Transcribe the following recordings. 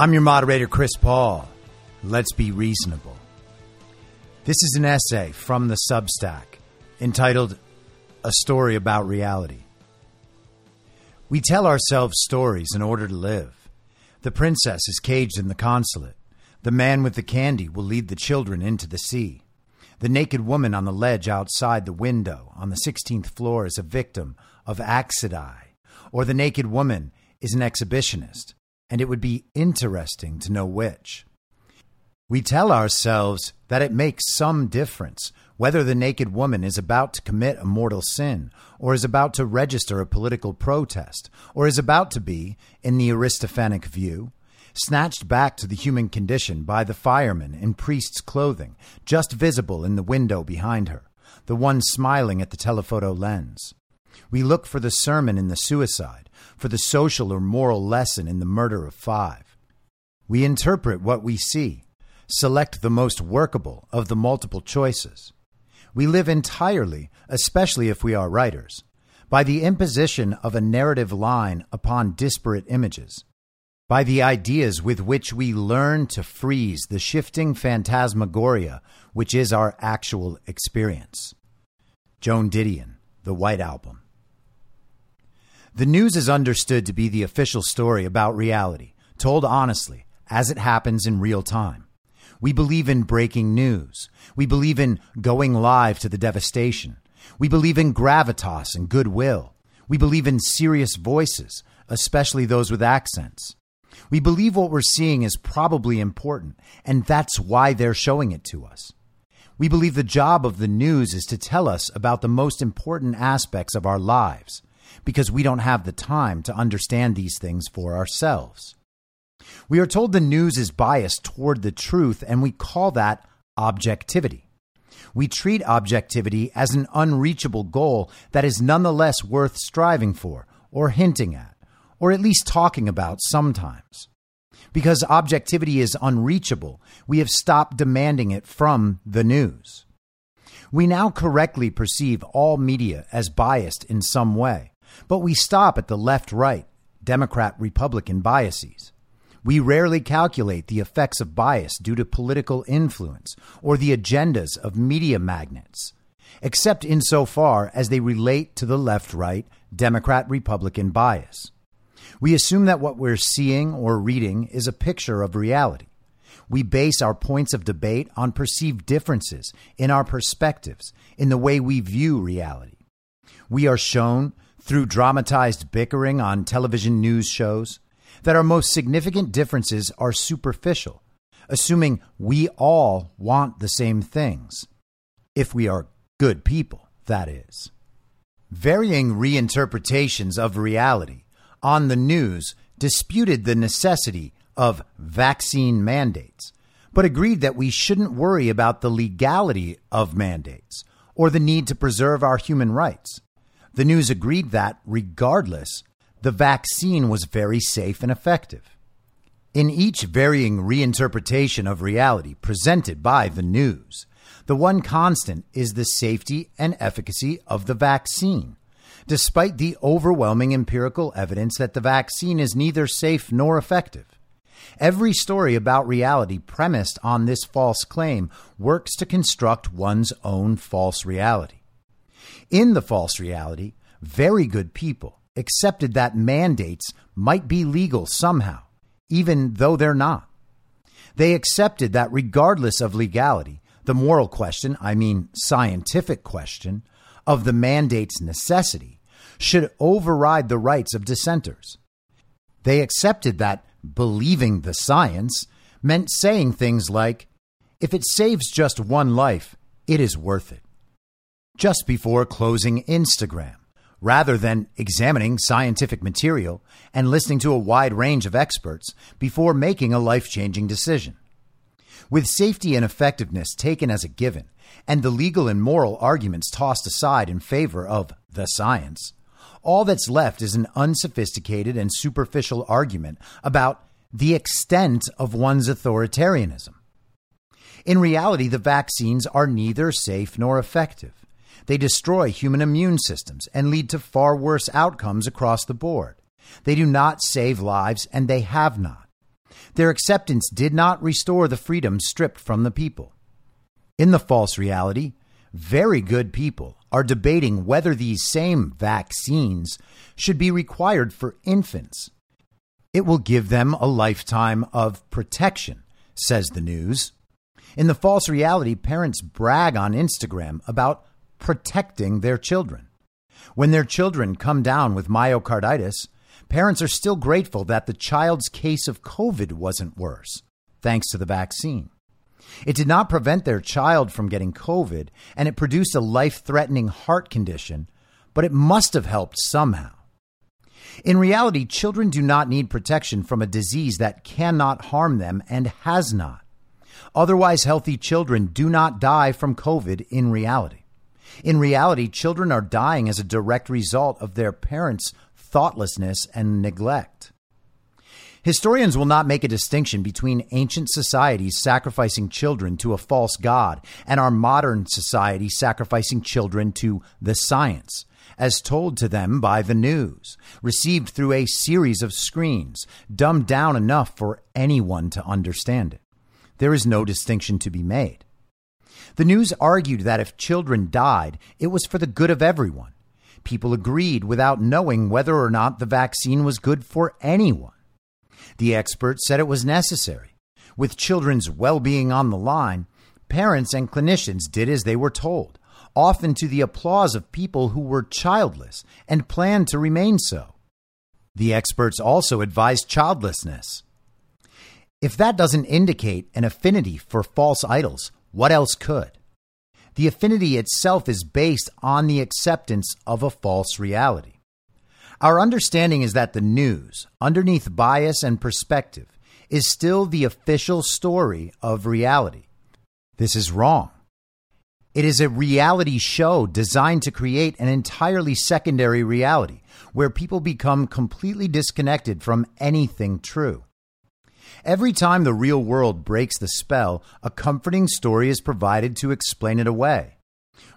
I'm your moderator, Chris Paul. Let's be reasonable. This is an essay from the Substack entitled A Story About Reality. We tell ourselves stories in order to live. The princess is caged in the consulate. The man with the candy will lead the children into the sea. The naked woman on the ledge outside the window on the 16th floor is a victim of accidie, or the naked woman is an exhibitionist, and it would be interesting to know which. We tell ourselves that it makes some difference whether the naked woman is about to commit a mortal sin, or is about to register a political protest, or is about to be, in the Aristophanic view, snatched back to the human condition by the fireman in priest's clothing, just visible in the window behind her, the one smiling at the telephoto lens. We look for the sermon in the suicide, for the social or moral lesson in the murder of five. We interpret what we see, select the most workable of the multiple choices. We live entirely, especially if we are writers, by the imposition of a narrative line upon disparate images, by the ideas with which we learn to freeze the shifting phantasmagoria which is our actual experience. Joan Didion, The White Album. The news is understood to be the official story about reality, told honestly, as it happens in real time. We believe in breaking news. We believe in going live to the devastation. We believe in gravitas and goodwill. We believe in serious voices, especially those with accents. We believe what we're seeing is probably important, and that's why they're showing it to us. We believe the job of the news is to tell us about the most important aspects of our lives, because we don't have the time to understand these things for ourselves. We are told the news is biased toward the truth, and we call that objectivity. We treat objectivity as an unreachable goal that is nonetheless worth striving for, or hinting at, or at least talking about sometimes. Because objectivity is unreachable, we have stopped demanding it from the news. We now correctly perceive all media as biased in some way, but we stop at the left right, Democrat Republican biases. We rarely calculate the effects of bias due to political influence or the agendas of media magnates, except insofar as they relate to the left right, Democrat Republican bias. We assume that what we're seeing or reading is a picture of reality. We base our points of debate on perceived differences in our perspectives, in the way we view reality. We are shown, through dramatized bickering on television news shows, that our most significant differences are superficial, assuming we all want the same things. If we are good people, that is. Varying reinterpretations of reality on the news disputed the necessity of vaccine mandates, but agreed that we shouldn't worry about the legality of mandates or the need to preserve our human rights. The news agreed that, regardless, the vaccine was very safe and effective. In each varying reinterpretation of reality presented by the news, the one constant is the safety and efficacy of the vaccine, despite the overwhelming empirical evidence that the vaccine is neither safe nor effective. Every story about reality premised on this false claim works to construct one's own false reality. In the false reality, very good people, accepted that mandates might be legal somehow, even though they're not. They accepted that regardless of legality, the moral question, I mean scientific question, of the mandate's necessity should override the rights of dissenters. They accepted that believing the science meant saying things like, if it saves just one life, it is worth it. Just before closing Instagram, rather than examining scientific material and listening to a wide range of experts before making a life changing decision. With safety and effectiveness taken as a given, and the legal and moral arguments tossed aside in favor of the science, all that's left is an unsophisticated and superficial argument about the extent of one's authoritarianism. In reality, the vaccines are neither safe nor effective. They destroy human immune systems and lead to far worse outcomes across the board. They do not save lives, and they have not. Their acceptance did not restore the freedom stripped from the people. In the false reality, very good people are debating whether these same vaccines should be required for infants. It will give them a lifetime of protection, says the news. In the false reality, parents brag on Instagram about protecting their children. When their children come down with myocarditis, parents are still grateful that the child's case of COVID wasn't worse, thanks to the vaccine. It did not prevent their child from getting COVID, and it produced a life threatening heart condition, but it must have helped somehow. In reality, children do not need protection from a disease that cannot harm them and has not. Otherwise, healthy children do not die from COVID in reality. In reality, children are dying as a direct result of their parents' thoughtlessness and neglect. Historians will not make a distinction between ancient societies sacrificing children to a false god and our modern society sacrificing children to the science, as told to them by the news, received through a series of screens, dumbed down enough for anyone to understand it. There is no distinction to be made. The news argued that if children died, it was for the good of everyone. People agreed without knowing whether or not the vaccine was good for anyone. The experts said it was necessary. With children's well being on the line, parents and clinicians did as they were told, often to the applause of people who were childless and planned to remain so. The experts also advised childlessness. If that doesn't indicate an affinity for false idols, what else could? The affinity itself is based on the acceptance of a false reality. Our understanding is that the news, underneath bias and perspective, is still the official story of reality. This is wrong. It is a reality show designed to create an entirely secondary reality where people become completely disconnected from anything true. Every time the real world breaks the spell, a comforting story is provided to explain it away.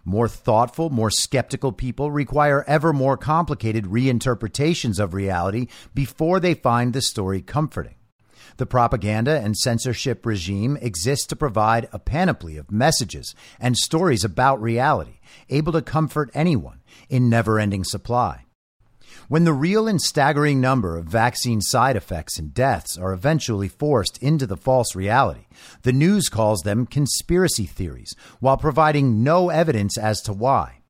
More thoughtful, more skeptical people require ever more complicated reinterpretations of reality before they find the story comforting. The propaganda and censorship regime exists to provide a panoply of messages and stories about reality, able to comfort anyone in never ending supply. When the real and staggering number of vaccine side effects and deaths are eventually forced into the false reality, the news calls them conspiracy theories while providing no evidence as to why.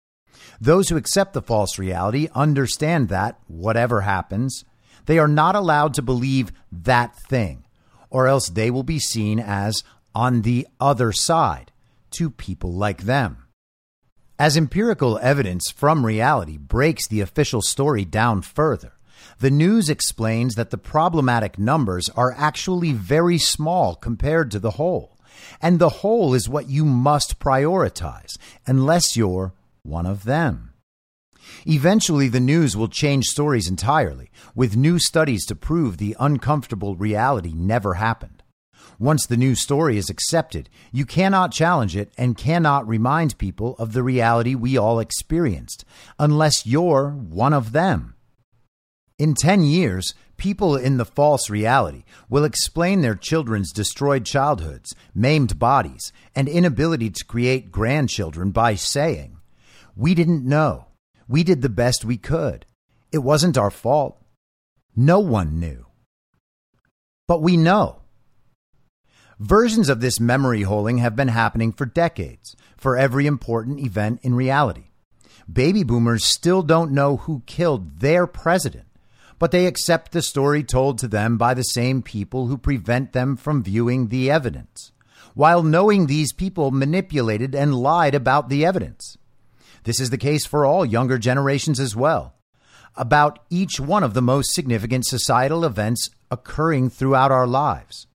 Those who accept the false reality understand that, whatever happens, they are not allowed to believe that thing, or else they will be seen as on the other side to people like them. As empirical evidence from reality breaks the official story down further, the news explains that the problematic numbers are actually very small compared to the whole. And the whole is what you must prioritize, unless you're one of them. Eventually, the news will change stories entirely, with new studies to prove the uncomfortable reality never happened. Once the new story is accepted, you cannot challenge it and cannot remind people of the reality we all experienced, unless you're one of them. In 10 years, people in the false reality will explain their children's destroyed childhoods, maimed bodies, and inability to create grandchildren by saying, We didn't know. We did the best we could. It wasn't our fault. No one knew. But we know. Versions of this memory holding have been happening for decades for every important event in reality. Baby boomers still don't know who killed their president, but they accept the story told to them by the same people who prevent them from viewing the evidence, while knowing these people manipulated and lied about the evidence. This is the case for all younger generations as well. About each one of the most significant societal events occurring throughout our lives.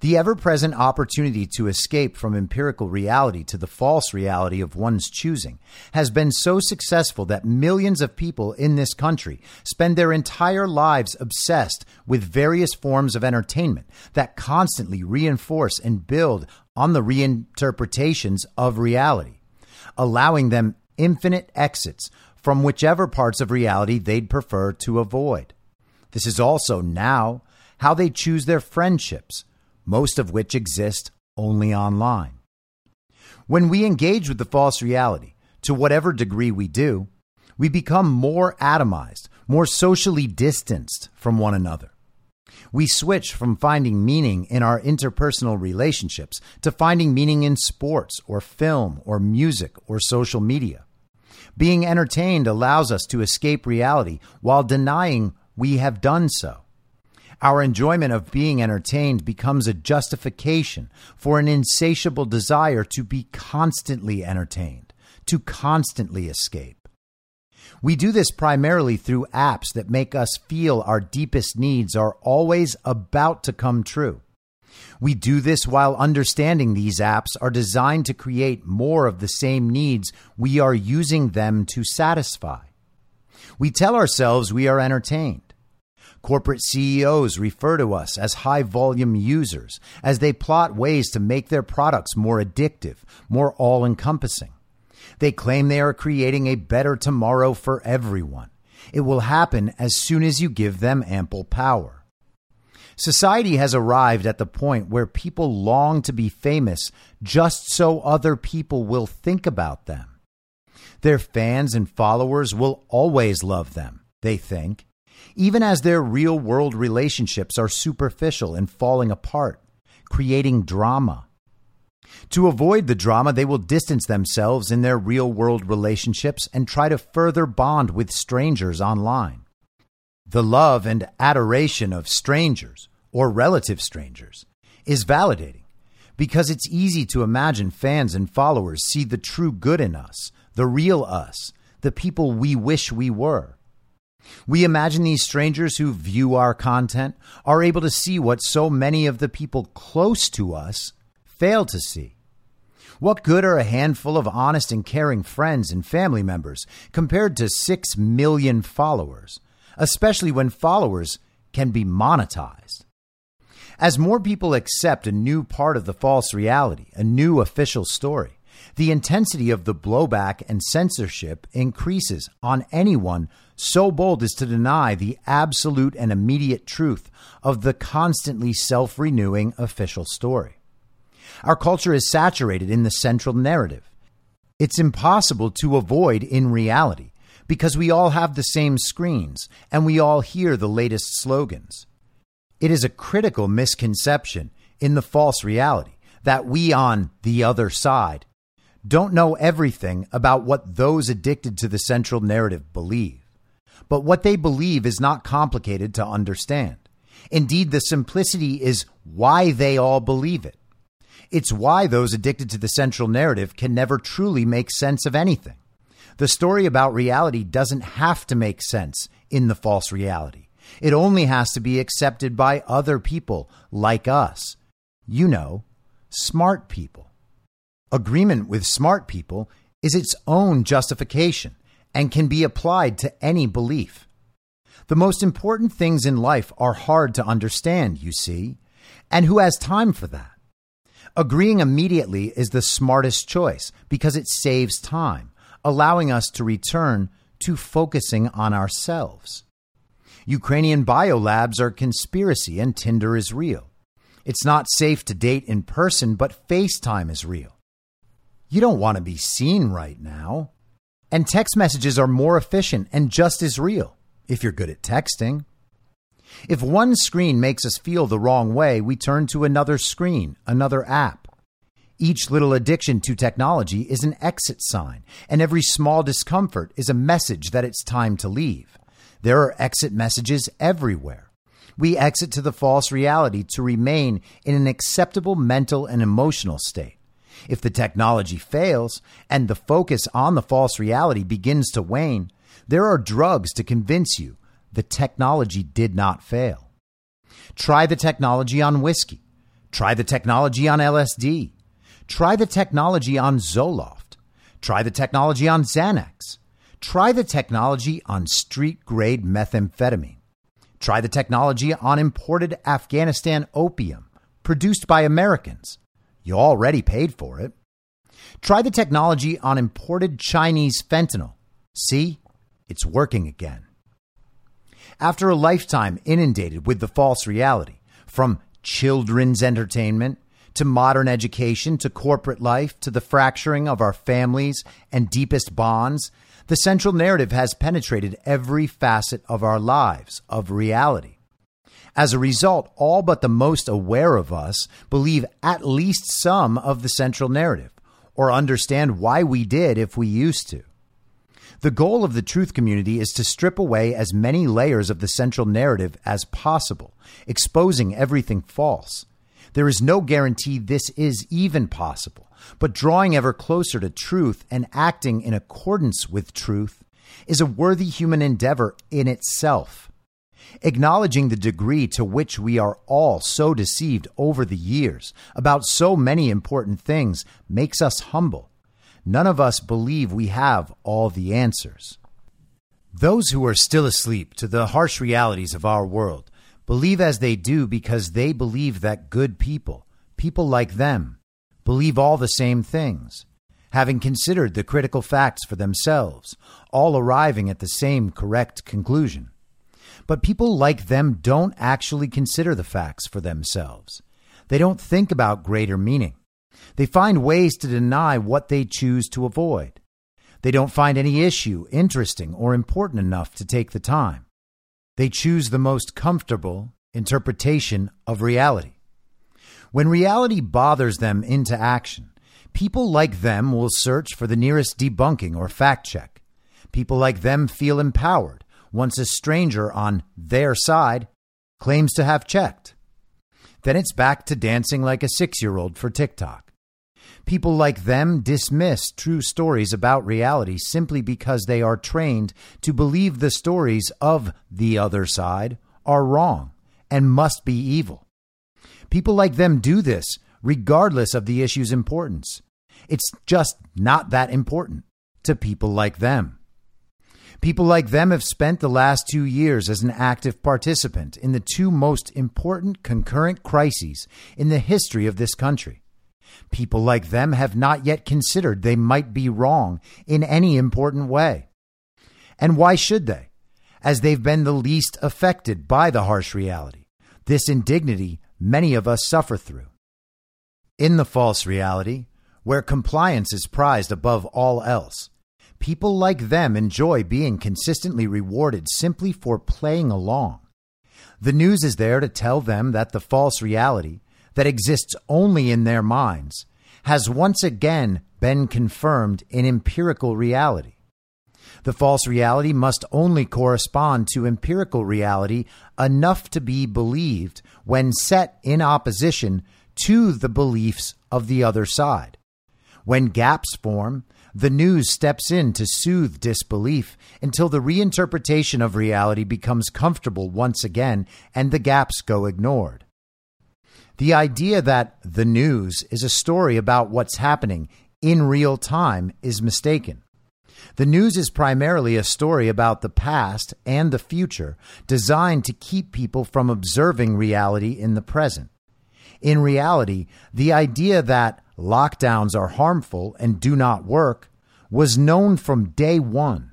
The ever present opportunity to escape from empirical reality to the false reality of one's choosing has been so successful that millions of people in this country spend their entire lives obsessed with various forms of entertainment that constantly reinforce and build on the reinterpretations of reality, allowing them infinite exits from whichever parts of reality they'd prefer to avoid. This is also now how they choose their friendships most of which exist only online. When we engage with the false reality, to whatever degree we do, we become more atomized, more socially distanced from one another. We switch from finding meaning in our interpersonal relationships to finding meaning in sports or film or music or social media. Being entertained allows us to escape reality while denying we have done so. Our enjoyment of being entertained becomes a justification for an insatiable desire to be constantly entertained, to constantly escape. We do this primarily through apps that make us feel our deepest needs are always about to come true. We do this while understanding these apps are designed to create more of the same needs we are using them to satisfy. We tell ourselves we are entertained. Corporate CEOs refer to us as high volume users as they plot ways to make their products more addictive, more all encompassing. They claim they are creating a better tomorrow for everyone. It will happen as soon as you give them ample power. Society has arrived at the point where people long to be famous just so other people will think about them. Their fans and followers will always love them, they think even as their real world relationships are superficial and falling apart, creating drama. To avoid the drama, they will distance themselves in their real world relationships and try to further bond with strangers online. The love and adoration of strangers, or relative strangers, is validating because it's easy to imagine fans and followers see the true good in us, the real us, the people we wish we were. We imagine these strangers who view our content are able to see what so many of the people close to us fail to see. What good are a handful of honest and caring friends and family members compared to 6 million followers, especially when followers can be monetized? As more people accept a new part of the false reality, a new official story, the intensity of the blowback and censorship increases on anyone so bold as to deny the absolute and immediate truth of the constantly self renewing official story. Our culture is saturated in the central narrative. It's impossible to avoid in reality because we all have the same screens and we all hear the latest slogans. It is a critical misconception in the false reality that we on the other side don't know everything about what those addicted to the central narrative believe. But what they believe is not complicated to understand. Indeed, the simplicity is why they all believe it. It's why those addicted to the central narrative can never truly make sense of anything. The story about reality doesn't have to make sense in the false reality. It only has to be accepted by other people like us. You know, smart people. Agreement with smart people is its own justification and can be applied to any belief. The most important things in life are hard to understand, you see, and who has time for that? Agreeing immediately is the smartest choice because it saves time, allowing us to return to focusing on ourselves. Ukrainian biolabs are conspiracy and Tinder is real. It's not safe to date in person, but FaceTime is real. You don't want to be seen right now. And text messages are more efficient and just as real. if you're good at texting. If one screen makes us feel the wrong way, we turn to another screen, another app. Each little addiction to technology is an exit sign, and every small discomfort is a message that it's time to leave. There are exit messages everywhere. We exit to the false reality to remain in an acceptable mental and emotional state. If the technology fails and the focus on the false reality begins to wane, there are drugs to convince you the technology did not fail. Try the technology on whiskey. Try the technology on LSD. Try the technology on Zoloft. Try the technology on Xanax. Try the technology on street grade methamphetamine. Try the technology on imported Afghanistan opium produced by Americans. You already paid for it. Try the technology on imported Chinese fentanyl. See, it's working again. After a lifetime inundated with the false reality, from children's entertainment to modern education to corporate life to the fracturing of our families and deepest bonds, the central narrative has penetrated every facet of our lives, of reality. As a result, all but the most aware of us believe at least some of the central narrative, or understand why we did if we used to. The goal of the truth community is to strip away as many layers of the central narrative as possible, exposing everything false. There is no guarantee this is even possible, but drawing ever closer to truth and acting in accordance with truth is a worthy human endeavor in itself. Acknowledging the degree to which we are all so deceived over the years about so many important things makes us humble. None of us believe we have all the answers. Those who are still asleep to the harsh realities of our world believe as they do because they believe that good people, people like them, believe all the same things, having considered the critical facts for themselves, all arriving at the same correct conclusion. But people like them don't actually consider the facts for themselves. They don't think about greater meaning. They find ways to deny what they choose to avoid. They don't find any issue interesting or important enough to take the time. They choose the most comfortable interpretation of reality. When reality bothers them into action, people like them will search for the nearest debunking or fact check. People like them feel empowered once a stranger on their side claims to have checked. Then it's back to dancing like a six year old for TikTok. People like them dismiss true stories about reality simply because they are trained to believe the stories of the other side are wrong and must be evil. People like them do this regardless of the issue's importance. It's just not that important to people like them. People like them have spent the last two years as an active participant in the two most important concurrent crises in the history of this country. People like them have not yet considered they might be wrong in any important way. And why should they? As they've been the least affected by the harsh reality, this indignity many of us suffer through. In the false reality, where compliance is prized above all else, people like them enjoy being consistently rewarded simply for playing along. The news is there to tell them that the false reality, that exists only in their minds has once again been confirmed in empirical reality. The false reality must only correspond to empirical reality enough to be believed when set in opposition to the beliefs of the other side. When gaps form, the news steps in to soothe disbelief until the reinterpretation of reality becomes comfortable once again and the gaps go ignored. The idea that the news is a story about what's happening in real time is mistaken. The news is primarily a story about the past and the future, designed to keep people from observing reality in the present. In reality, the idea that lockdowns are harmful and do not work was known from day one.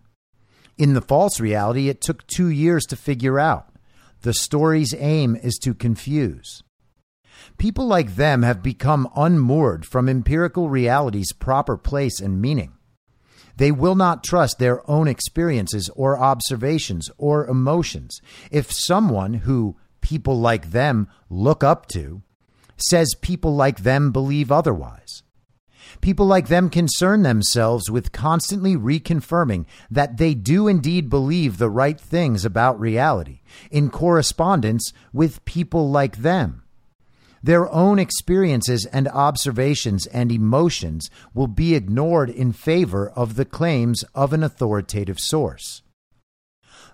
In the false reality, it took two years to figure out. The story's aim is to confuse. People like them have become unmoored from empirical reality's proper place and meaning. They will not trust their own experiences or observations or emotions if someone who people like them look up to says people like them believe otherwise. People like them concern themselves with constantly reconfirming that they do indeed believe the right things about reality in correspondence with people like them. Their own experiences and observations and emotions will be ignored in favor of the claims of an authoritative source.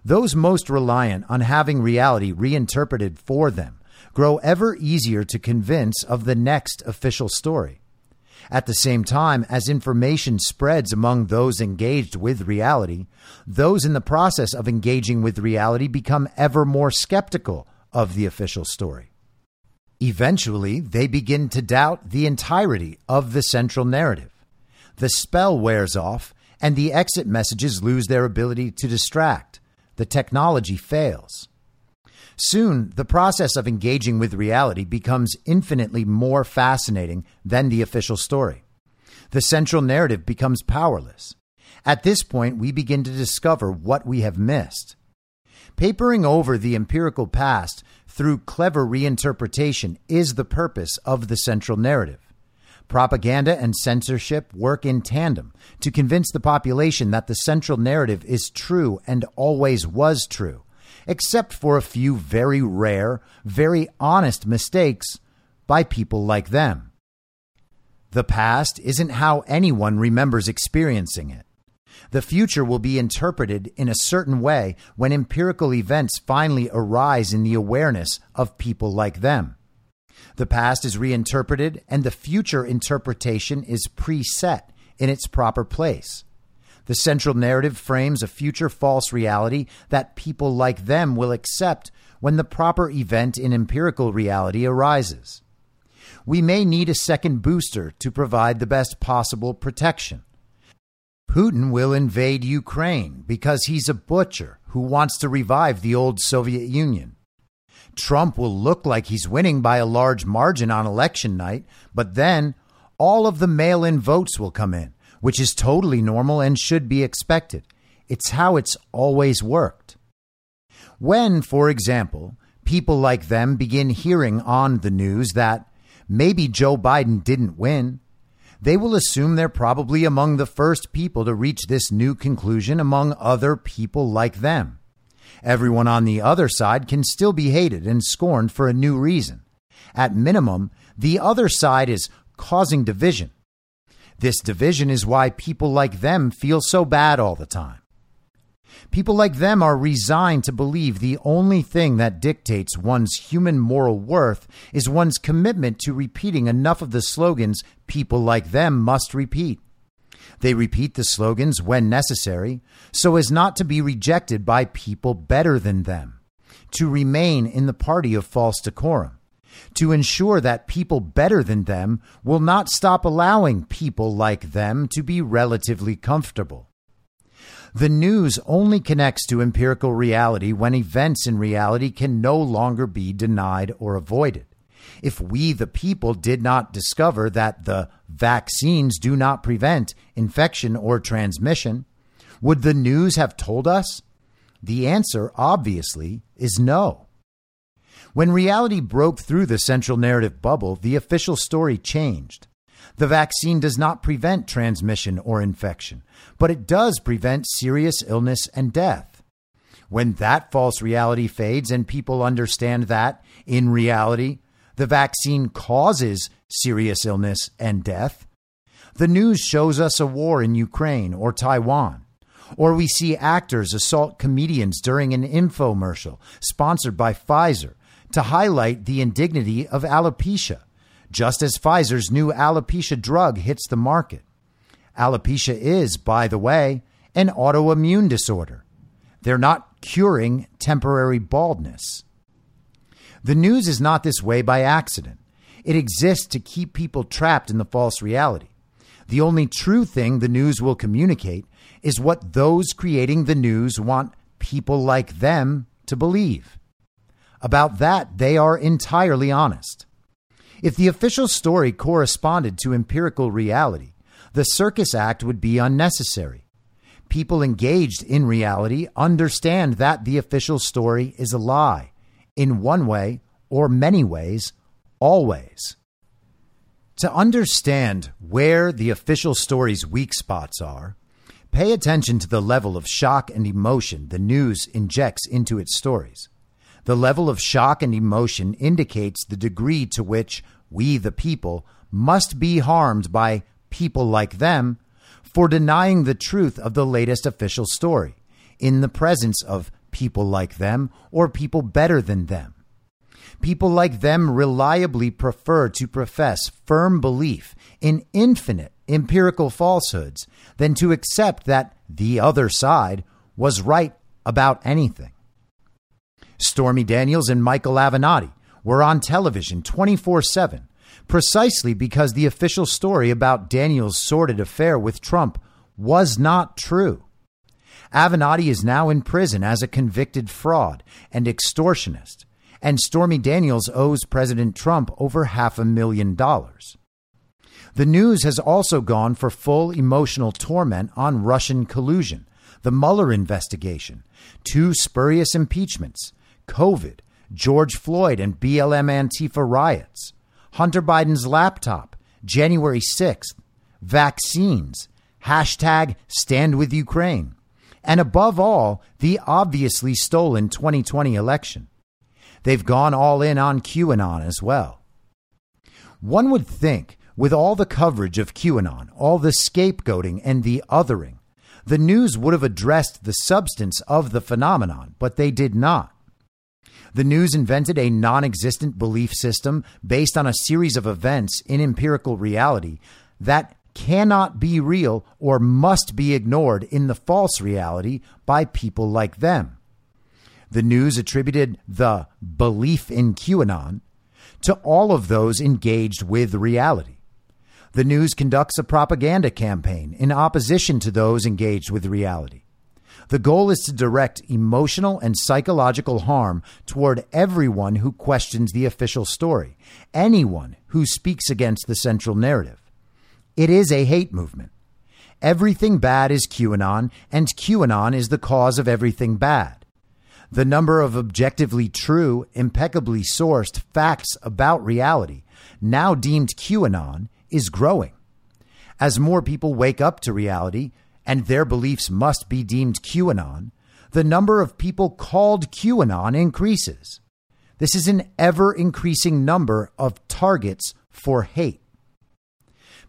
Those most reliant on having reality reinterpreted for them grow ever easier to convince of the next official story. At the same time, as information spreads among those engaged with reality, those in the process of engaging with reality become ever more skeptical of the official story. Eventually, they begin to doubt the entirety of the central narrative. The spell wears off, and the exit messages lose their ability to distract. The technology fails. Soon, the process of engaging with reality becomes infinitely more fascinating than the official story. The central narrative becomes powerless. At this point, we begin to discover what we have missed. Papering over the empirical past through clever reinterpretation is the purpose of the central narrative. Propaganda and censorship work in tandem to convince the population that the central narrative is true and always was true, except for a few very rare, very honest mistakes by people like them. The past isn't how anyone remembers experiencing it. The future will be interpreted in a certain way when empirical events finally arise in the awareness of people like them. The past is reinterpreted, and the future interpretation is preset in its proper place. The central narrative frames a future false reality that people like them will accept when the proper event in empirical reality arises. We may need a second booster to provide the best possible protection. Putin will invade Ukraine because he's a butcher who wants to revive the old Soviet Union. Trump will look like he's winning by a large margin on election night, but then all of the mail in votes will come in, which is totally normal and should be expected. It's how it's always worked. When, for example, people like them begin hearing on the news that maybe Joe Biden didn't win, they will assume they're probably among the first people to reach this new conclusion among other people like them. Everyone on the other side can still be hated and scorned for a new reason. At minimum, the other side is causing division. This division is why people like them feel so bad all the time. People like them are resigned to believe the only thing that dictates one's human moral worth is one's commitment to repeating enough of the slogans people like them must repeat. They repeat the slogans when necessary so as not to be rejected by people better than them, to remain in the party of false decorum, to ensure that people better than them will not stop allowing people like them to be relatively comfortable. The news only connects to empirical reality when events in reality can no longer be denied or avoided. If we, the people, did not discover that the vaccines do not prevent infection or transmission, would the news have told us? The answer, obviously, is no. When reality broke through the central narrative bubble, the official story changed. The vaccine does not prevent transmission or infection, but it does prevent serious illness and death. When that false reality fades and people understand that, in reality, the vaccine causes serious illness and death, the news shows us a war in Ukraine or Taiwan. Or we see actors assault comedians during an infomercial sponsored by Pfizer to highlight the indignity of alopecia just as Pfizer's new alopecia drug hits the market. Alopecia is, by the way, an autoimmune disorder. They're not curing temporary baldness. The news is not this way by accident. It exists to keep people trapped in the false reality. The only true thing the news will communicate is what those creating the news want people like them to believe. About that, they are entirely honest. If the official story corresponded to empirical reality, the Circus Act would be unnecessary. People engaged in reality understand that the official story is a lie, in one way or many ways, always. To understand where the official story's weak spots are, pay attention to the level of shock and emotion the news injects into its stories. The level of shock and emotion indicates the degree to which we, the people, must be harmed by people like them for denying the truth of the latest official story in the presence of people like them or people better than them. People like them reliably prefer to profess firm belief in infinite empirical falsehoods than to accept that the other side was right about anything. Stormy Daniels and Michael Avenatti were on television 24 7 precisely because the official story about Daniels' sordid affair with Trump was not true. Avenatti is now in prison as a convicted fraud and extortionist, and Stormy Daniels owes President Trump over half a million dollars. The news has also gone for full emotional torment on Russian collusion, the Mueller investigation, two spurious impeachments, COVID, George Floyd and BLM Antifa riots, Hunter Biden's laptop, January 6th, vaccines, hashtag stand with Ukraine, and above all, the obviously stolen 2020 election. They've gone all in on QAnon as well. One would think, with all the coverage of QAnon, all the scapegoating and the othering, the news would have addressed the substance of the phenomenon, but they did not. The news invented a non existent belief system based on a series of events in empirical reality that cannot be real or must be ignored in the false reality by people like them. The news attributed the belief in QAnon to all of those engaged with reality. The news conducts a propaganda campaign in opposition to those engaged with reality. The goal is to direct emotional and psychological harm toward everyone who questions the official story, anyone who speaks against the central narrative. It is a hate movement. Everything bad is QAnon, and QAnon is the cause of everything bad. The number of objectively true, impeccably sourced facts about reality, now deemed QAnon, is growing. As more people wake up to reality, and their beliefs must be deemed QAnon, the number of people called QAnon increases. This is an ever increasing number of targets for hate.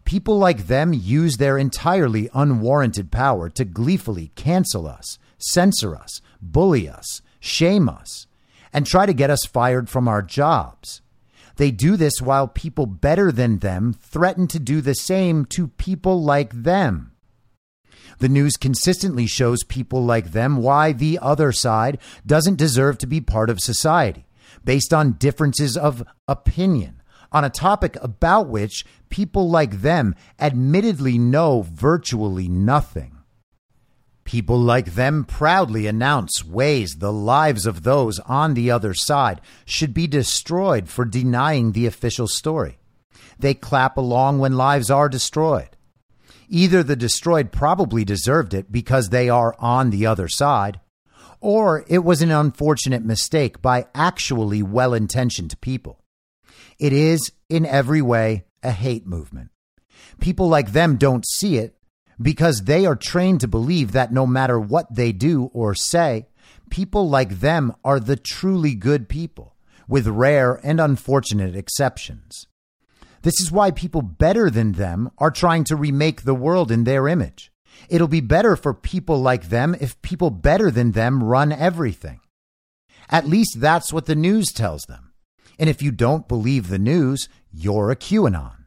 People like them use their entirely unwarranted power to gleefully cancel us, censor us, bully us, shame us, and try to get us fired from our jobs. They do this while people better than them threaten to do the same to people like them. The news consistently shows people like them why the other side doesn't deserve to be part of society based on differences of opinion on a topic about which people like them admittedly know virtually nothing. People like them proudly announce ways the lives of those on the other side should be destroyed for denying the official story. They clap along when lives are destroyed. Either the destroyed probably deserved it because they are on the other side, or it was an unfortunate mistake by actually well intentioned people. It is, in every way, a hate movement. People like them don't see it because they are trained to believe that no matter what they do or say, people like them are the truly good people, with rare and unfortunate exceptions. This is why people better than them are trying to remake the world in their image. It'll be better for people like them if people better than them run everything. At least that's what the news tells them. And if you don't believe the news, you're a QAnon.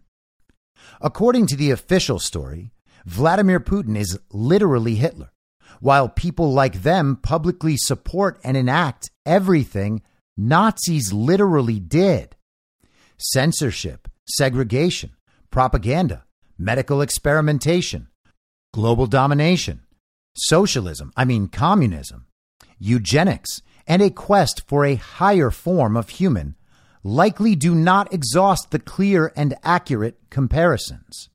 According to the official story, Vladimir Putin is literally Hitler, while people like them publicly support and enact everything Nazis literally did. Censorship, segregation, propaganda, medical experimentation, global domination, socialism, I mean communism, eugenics, and a quest for a higher form of human likely do not exhaust the clear and accurate comparisons.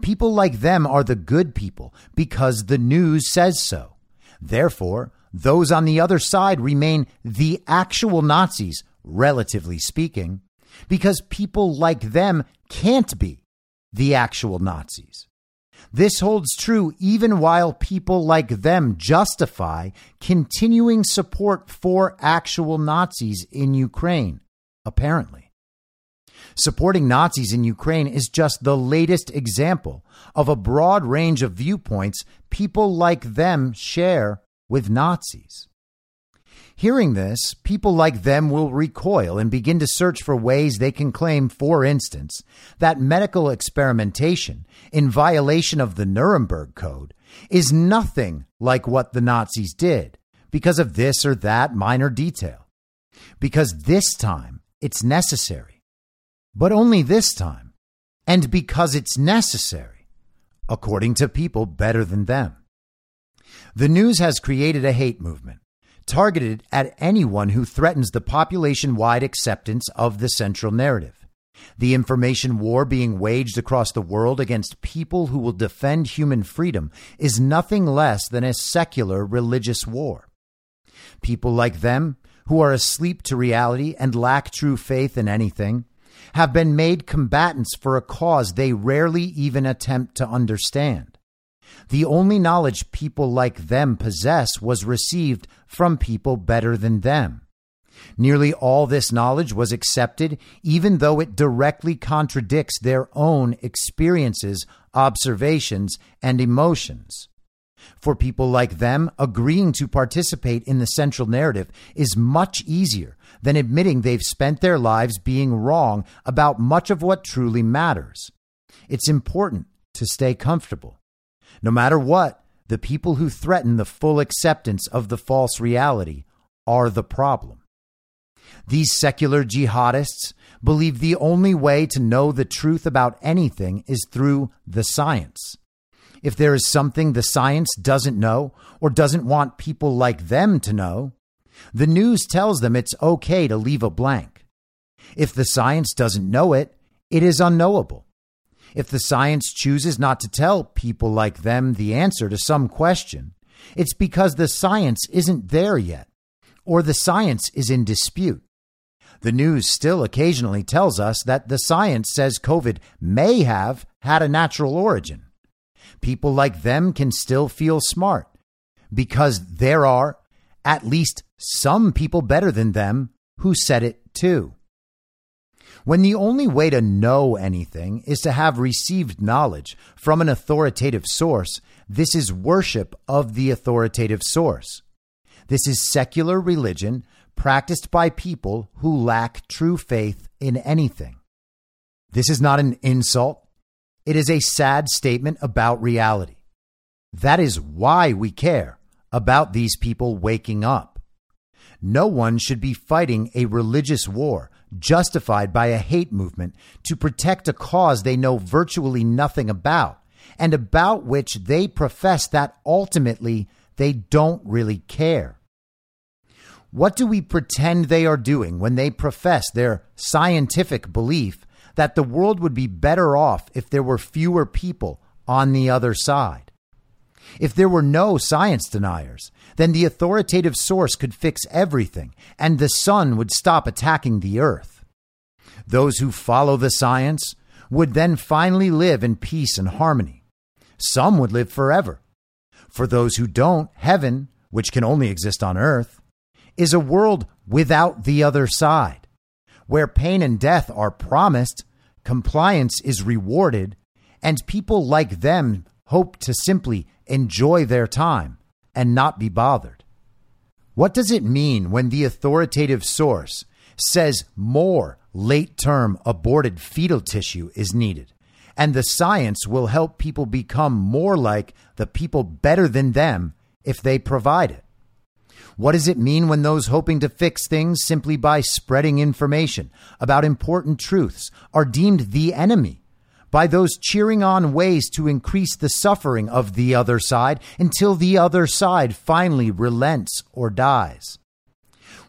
People like them are the good people because the news says so. Therefore, those on the other side remain the actual Nazis, relatively speaking, because people like them can't be the actual Nazis. This holds true even while people like them justify continuing support for actual Nazis in Ukraine, apparently. Supporting Nazis in Ukraine is just the latest example of a broad range of viewpoints people like them share with Nazis. Hearing this, people like them will recoil and begin to search for ways they can claim, for instance, that medical experimentation in violation of the Nuremberg Code is nothing like what the Nazis did because of this or that minor detail. Because this time it's necessary. But only this time. And because it's necessary, according to people better than them. The news has created a hate movement targeted at anyone who threatens the population wide acceptance of the central narrative. The information war being waged across the world against people who will defend human freedom is nothing less than a secular religious war. People like them, who are asleep to reality and lack true faith in anything, have been made combatants for a cause they rarely even attempt to understand. The only knowledge people like them possess was received from people better than them. Nearly all this knowledge was accepted, even though it directly contradicts their own experiences, observations, and emotions. For people like them, agreeing to participate in the central narrative is much easier than admitting they've spent their lives being wrong about much of what truly matters. It's important to stay comfortable. No matter what, the people who threaten the full acceptance of the false reality are the problem. These secular jihadists believe the only way to know the truth about anything is through the science. If there is something the science doesn't know or doesn't want people like them to know, the news tells them it's okay to leave a blank. If the science doesn't know it, it is unknowable. If the science chooses not to tell people like them the answer to some question, it's because the science isn't there yet, or the science is in dispute. The news still occasionally tells us that the science says COVID may have had a natural origin. People like them can still feel smart because there are at least some people better than them who said it too. When the only way to know anything is to have received knowledge from an authoritative source, this is worship of the authoritative source. This is secular religion practiced by people who lack true faith in anything. This is not an insult. It is a sad statement about reality. That is why we care about these people waking up. No one should be fighting a religious war justified by a hate movement to protect a cause they know virtually nothing about and about which they profess that ultimately they don't really care. What do we pretend they are doing when they profess their scientific belief that the world would be better off if there were fewer people on the other side? If there were no science deniers, then the authoritative source could fix everything and the sun would stop attacking the earth. Those who follow the science would then finally live in peace and harmony. Some would live forever. For those who don't, heaven, which can only exist on earth, is a world without the other side, where pain and death are promised, compliance is rewarded, and people like them hope to simply enjoy their time and not be bothered. What does it mean when the authoritative source says more late term aborted fetal tissue is needed and the science will help people become more like the people better than them if they provide it? What does it mean when those hoping to fix things simply by spreading information about important truths are deemed the enemy by those cheering on ways to increase the suffering of the other side until the other side finally relents or dies.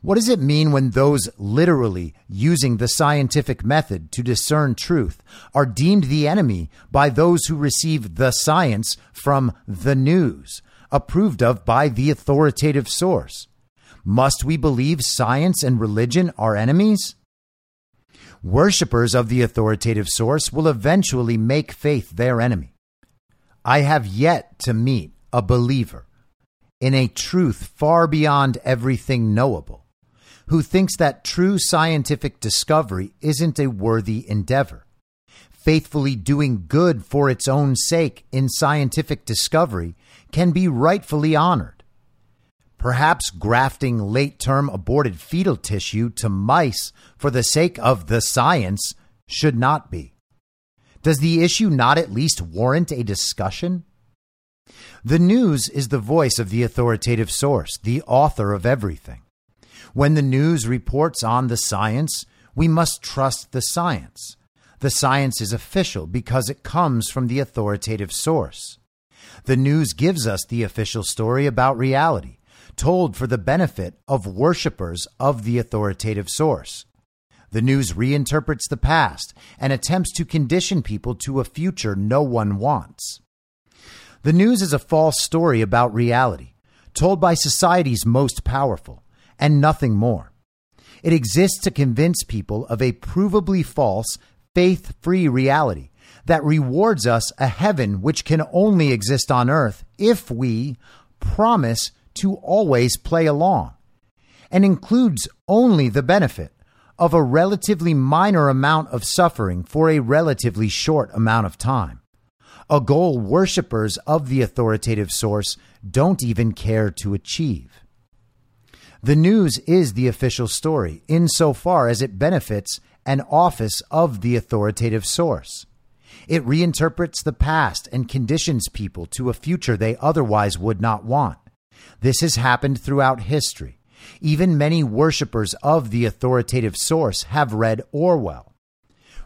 What does it mean when those literally using the scientific method to discern truth are deemed the enemy by those who receive the science from the news, approved of by the authoritative source? Must we believe science and religion are enemies? Worshippers of the authoritative source will eventually make faith their enemy. I have yet to meet a believer in a truth far beyond everything knowable who thinks that true scientific discovery isn't a worthy endeavor. Faithfully doing good for its own sake in scientific discovery can be rightfully honored. Perhaps grafting late term aborted fetal tissue to mice for the sake of the science should not be. Does the issue not at least warrant a discussion? The news is the voice of the authoritative source, the author of everything. When the news reports on the science, we must trust the science. The science is official because it comes from the authoritative source. The news gives us the official story about reality told for the benefit of worshippers of the authoritative source. The news reinterprets the past and attempts to condition people to a future no one wants. The news is a false story about reality, told by society's most powerful, and nothing more. It exists to convince people of a provably false, faith free reality that rewards us a heaven which can only exist on earth if we promise to always play along and includes only the benefit of a relatively minor amount of suffering for a relatively short amount of time. A goal worshippers of the authoritative source don't even care to achieve. The news is the official story insofar as it benefits an office of the authoritative source. It reinterprets the past and conditions people to a future they otherwise would not want. This has happened throughout history. Even many worshippers of the authoritative source have read Orwell.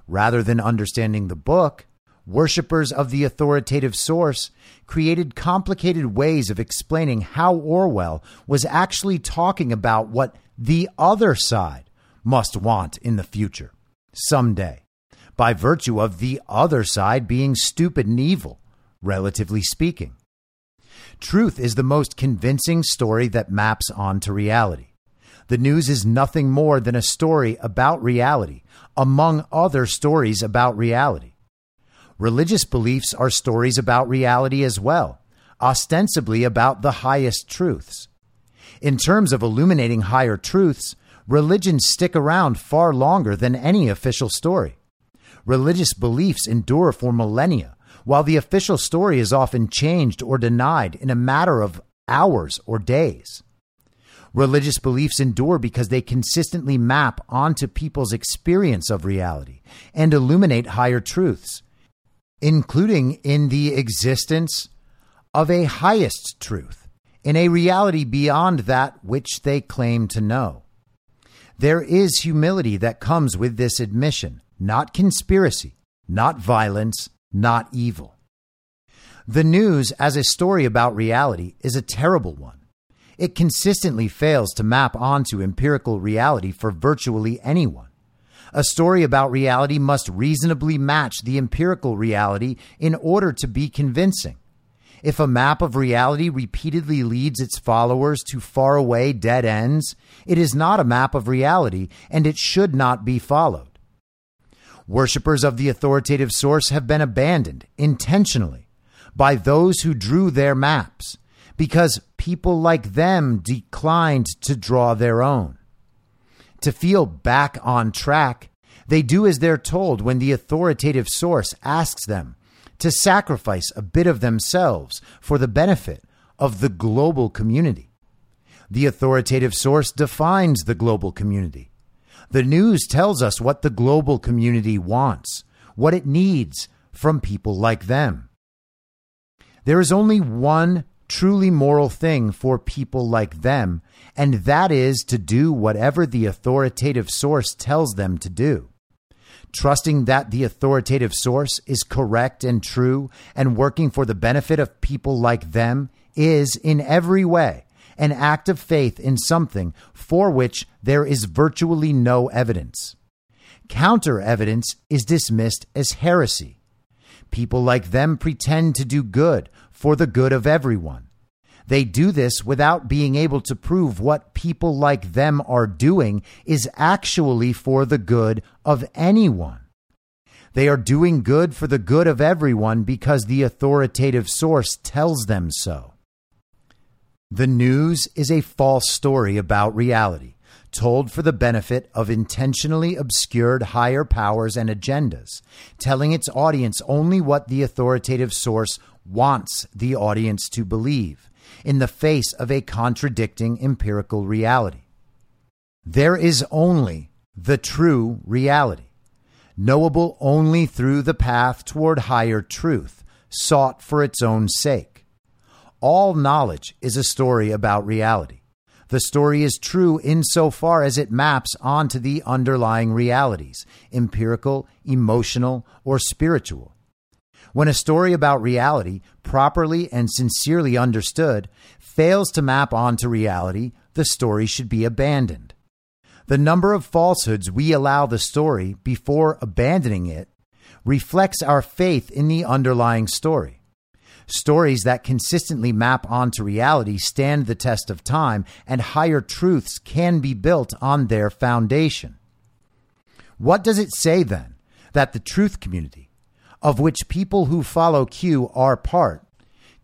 Rather than understanding the book, worshippers of the authoritative source created complicated ways of explaining how Orwell was actually talking about what the other side must want in the future, someday, by virtue of the other side being stupid and evil, relatively speaking. Truth is the most convincing story that maps onto reality. The news is nothing more than a story about reality, among other stories about reality. Religious beliefs are stories about reality as well, ostensibly about the highest truths. In terms of illuminating higher truths, religions stick around far longer than any official story. Religious beliefs endure for millennia while the official story is often changed or denied in a matter of hours or days. Religious beliefs endure because they consistently map onto people's experience of reality and illuminate higher truths, including in the existence of a highest truth, in a reality beyond that which they claim to know. There is humility that comes with this admission, not conspiracy, not violence, not evil. The news, as a story about reality, is a terrible one. It consistently fails to map onto empirical reality for virtually anyone. A story about reality must reasonably match the empirical reality in order to be convincing. If a map of reality repeatedly leads its followers to faraway dead ends, it is not a map of reality and it should not be followed. Worshippers of the authoritative source have been abandoned intentionally by those who drew their maps because people like them declined to draw their own. To feel back on track, they do as they're told when the authoritative source asks them to sacrifice a bit of themselves for the benefit of the global community. The authoritative source defines the global community the news tells us what the global community wants, what it needs from people like them. There is only one truly moral thing for people like them, and that is to do whatever the authoritative source tells them to do. Trusting that the authoritative source is correct and true and working for the benefit of people like them is, in every way, an act of faith in something for which there is virtually no evidence. Counter evidence is dismissed as heresy. People like them pretend to do good for the good of everyone. They do this without being able to prove what people like them are doing is actually for the good of anyone. They are doing good for the good of everyone because the authoritative source tells them so. The news is a false story about reality, told for the benefit of intentionally obscured higher powers and agendas, telling its audience only what the authoritative source wants the audience to believe in the face of a contradicting empirical reality. There is only the true reality, knowable only through the path toward higher truth, sought for its own sake. All knowledge is a story about reality. The story is true insofar as it maps onto the underlying realities, empirical, emotional, or spiritual. When a story about reality, properly and sincerely understood, fails to map onto reality, the story should be abandoned. The number of falsehoods we allow the story before abandoning it reflects our faith in the underlying story. Stories that consistently map onto reality stand the test of time, and higher truths can be built on their foundation. What does it say then that the truth community, of which people who follow Q are part,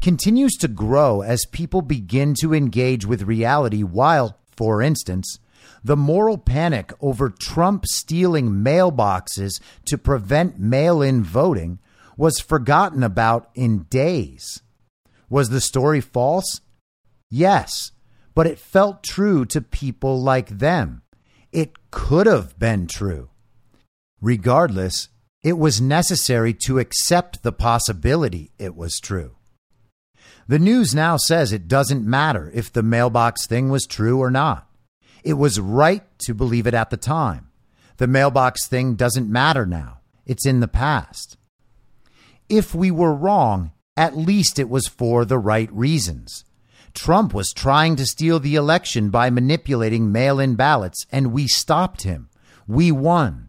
continues to grow as people begin to engage with reality while, for instance, the moral panic over Trump stealing mailboxes to prevent mail in voting was forgotten about in days. Was the story false? Yes, but it felt true to people like them. It could have been true. Regardless, it was necessary to accept the possibility it was true. The news now says it doesn't matter if the mailbox thing was true or not. It was right to believe it at the time. The mailbox thing doesn't matter now. It's in the past. If we were wrong, at least it was for the right reasons. Trump was trying to steal the election by manipulating mail in ballots, and we stopped him. We won.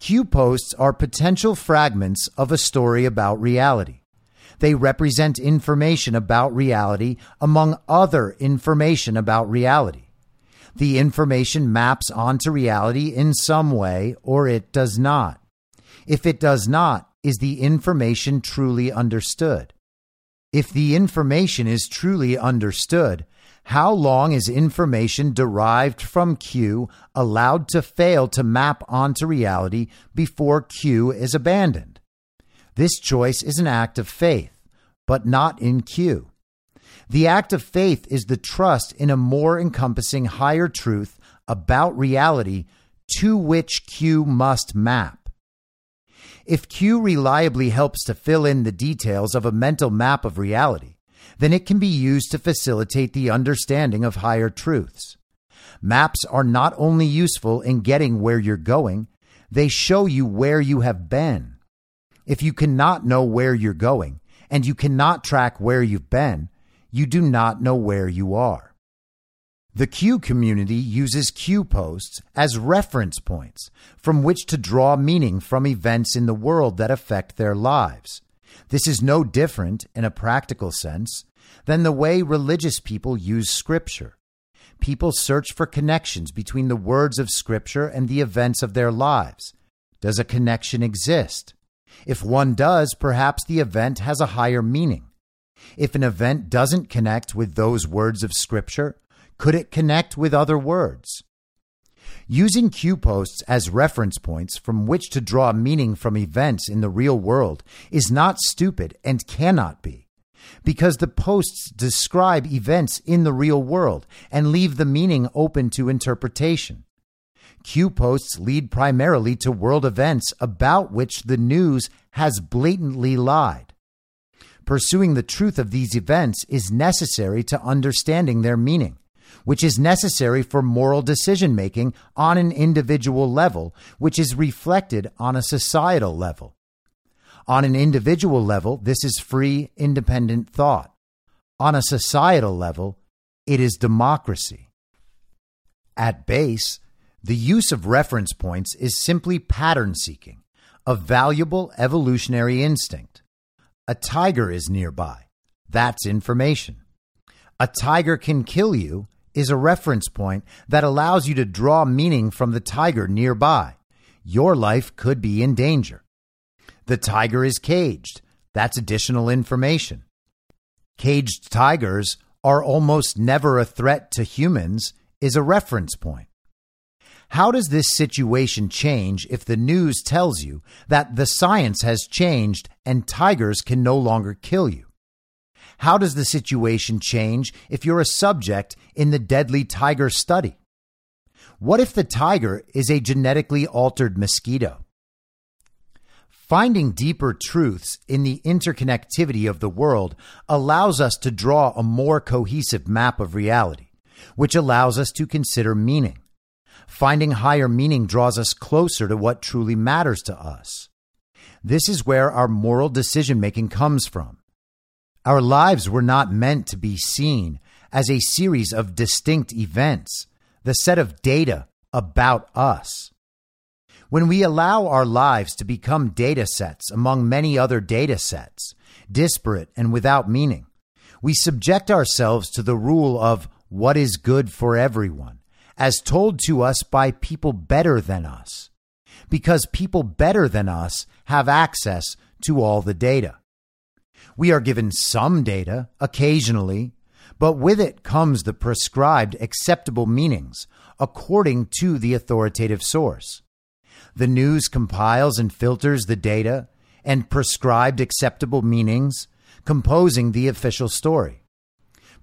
Q posts are potential fragments of a story about reality. They represent information about reality among other information about reality. The information maps onto reality in some way or it does not. If it does not, is the information truly understood? If the information is truly understood, how long is information derived from Q allowed to fail to map onto reality before Q is abandoned? This choice is an act of faith, but not in Q. The act of faith is the trust in a more encompassing higher truth about reality to which Q must map. If Q reliably helps to fill in the details of a mental map of reality, then it can be used to facilitate the understanding of higher truths. Maps are not only useful in getting where you're going, they show you where you have been. If you cannot know where you're going and you cannot track where you've been, you do not know where you are. The Q community uses Q posts as reference points from which to draw meaning from events in the world that affect their lives. This is no different, in a practical sense, than the way religious people use Scripture. People search for connections between the words of Scripture and the events of their lives. Does a connection exist? If one does, perhaps the event has a higher meaning. If an event doesn't connect with those words of Scripture, could it connect with other words? Using Q posts as reference points from which to draw meaning from events in the real world is not stupid and cannot be because the posts describe events in the real world and leave the meaning open to interpretation. Q posts lead primarily to world events about which the news has blatantly lied. Pursuing the truth of these events is necessary to understanding their meaning, which is necessary for moral decision making on an individual level, which is reflected on a societal level. On an individual level, this is free, independent thought. On a societal level, it is democracy. At base, the use of reference points is simply pattern seeking, a valuable evolutionary instinct. A tiger is nearby. That's information. A tiger can kill you is a reference point that allows you to draw meaning from the tiger nearby. Your life could be in danger. The tiger is caged. That's additional information. Caged tigers are almost never a threat to humans is a reference point. How does this situation change if the news tells you that the science has changed and tigers can no longer kill you? How does the situation change if you're a subject in the deadly tiger study? What if the tiger is a genetically altered mosquito? Finding deeper truths in the interconnectivity of the world allows us to draw a more cohesive map of reality, which allows us to consider meaning. Finding higher meaning draws us closer to what truly matters to us. This is where our moral decision making comes from. Our lives were not meant to be seen as a series of distinct events, the set of data about us. When we allow our lives to become data sets among many other data sets, disparate and without meaning, we subject ourselves to the rule of what is good for everyone, as told to us by people better than us, because people better than us have access to all the data. We are given some data occasionally, but with it comes the prescribed acceptable meanings according to the authoritative source. The news compiles and filters the data and prescribed acceptable meanings, composing the official story.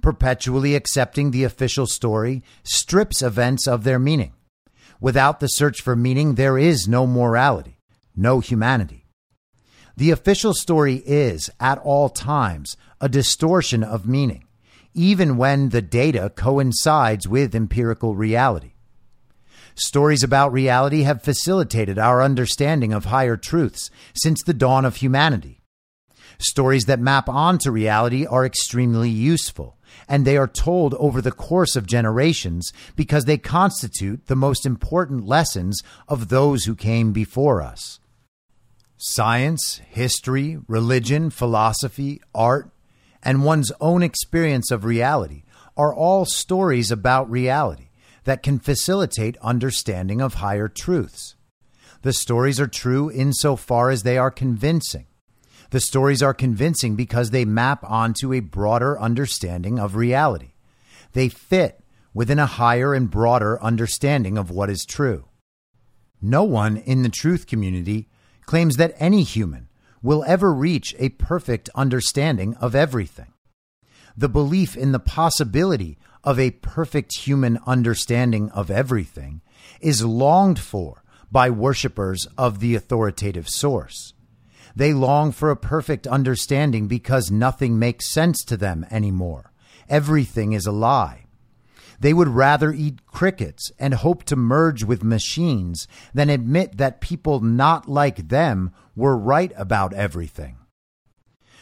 Perpetually accepting the official story strips events of their meaning. Without the search for meaning, there is no morality, no humanity. The official story is, at all times, a distortion of meaning, even when the data coincides with empirical reality. Stories about reality have facilitated our understanding of higher truths since the dawn of humanity. Stories that map onto reality are extremely useful, and they are told over the course of generations because they constitute the most important lessons of those who came before us. Science, history, religion, philosophy, art, and one's own experience of reality are all stories about reality that can facilitate understanding of higher truths. The stories are true insofar as they are convincing. The stories are convincing because they map onto a broader understanding of reality. They fit within a higher and broader understanding of what is true. No one in the truth community claims that any human will ever reach a perfect understanding of everything. The belief in the possibility of a perfect human understanding of everything is longed for by worshippers of the authoritative source. They long for a perfect understanding because nothing makes sense to them anymore. Everything is a lie. They would rather eat crickets and hope to merge with machines than admit that people not like them were right about everything.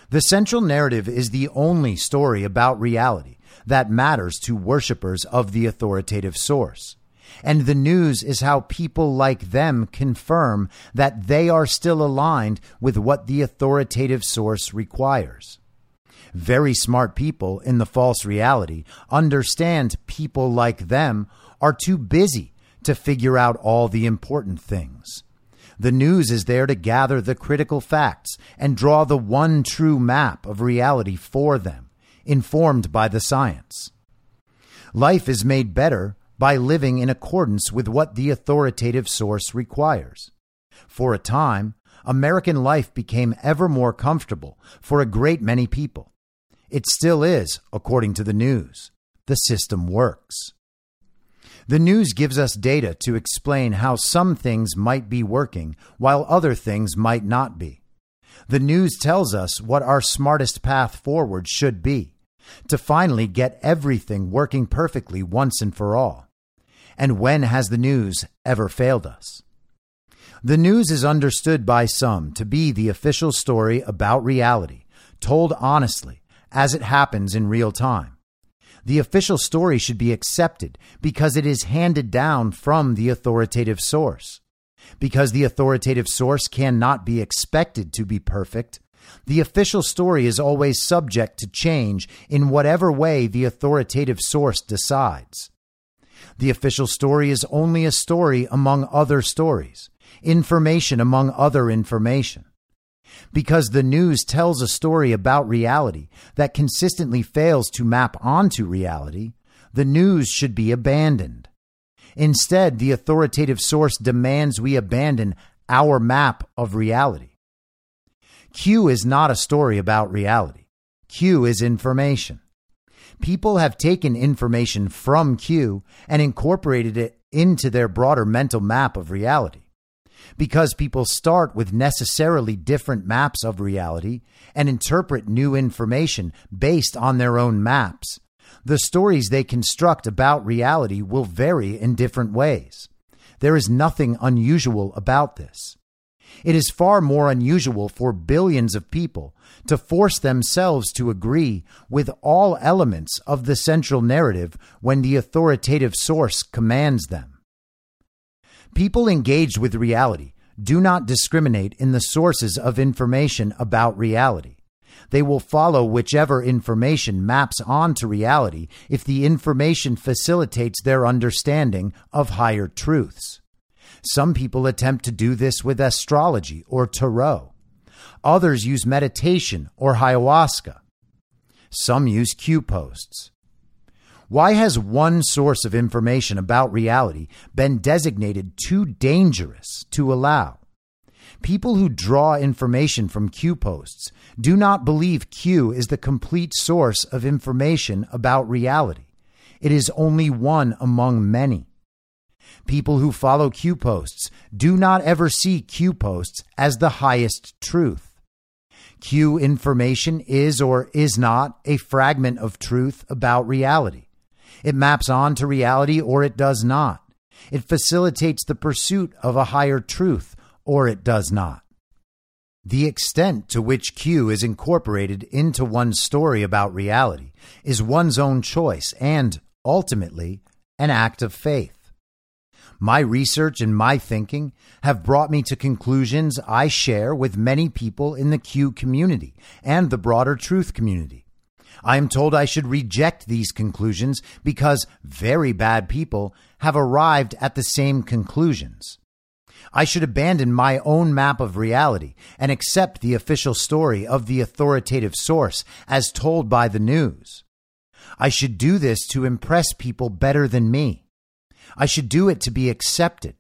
The central narrative is the only story about reality that matters to worshippers of the authoritative source. And the news is how people like them confirm that they are still aligned with what the authoritative source requires. Very smart people in the false reality understand people like them are too busy to figure out all the important things. The news is there to gather the critical facts and draw the one true map of reality for them informed by the science. Life is made better by living in accordance with what the authoritative source requires. For a time, American life became ever more comfortable for a great many people. It still is, according to the news. The system works. The news gives us data to explain how some things might be working while other things might not be. The news tells us what our smartest path forward should be to finally get everything working perfectly once and for all. And when has the news ever failed us? The news is understood by some to be the official story about reality, told honestly, as it happens in real time. The official story should be accepted because it is handed down from the authoritative source. Because the authoritative source cannot be expected to be perfect, the official story is always subject to change in whatever way the authoritative source decides. The official story is only a story among other stories, information among other information. Because the news tells a story about reality that consistently fails to map onto reality, the news should be abandoned. Instead, the authoritative source demands we abandon our map of reality. Q is not a story about reality. Q is information. People have taken information from Q and incorporated it into their broader mental map of reality. Because people start with necessarily different maps of reality and interpret new information based on their own maps, the stories they construct about reality will vary in different ways. There is nothing unusual about this. It is far more unusual for billions of people to force themselves to agree with all elements of the central narrative when the authoritative source commands them. People engaged with reality do not discriminate in the sources of information about reality. They will follow whichever information maps onto reality if the information facilitates their understanding of higher truths. Some people attempt to do this with astrology or tarot. Others use meditation or ayahuasca. Some use Q posts. Why has one source of information about reality been designated too dangerous to allow? People who draw information from Q posts do not believe Q is the complete source of information about reality. It is only one among many. People who follow Q posts do not ever see Q posts as the highest truth. Q information is or is not a fragment of truth about reality. It maps on to reality or it does not. It facilitates the pursuit of a higher truth or it does not. The extent to which Q is incorporated into one's story about reality is one's own choice and, ultimately, an act of faith. My research and my thinking have brought me to conclusions I share with many people in the Q community and the broader truth community. I am told I should reject these conclusions because very bad people have arrived at the same conclusions. I should abandon my own map of reality and accept the official story of the authoritative source as told by the news. I should do this to impress people better than me. I should do it to be accepted.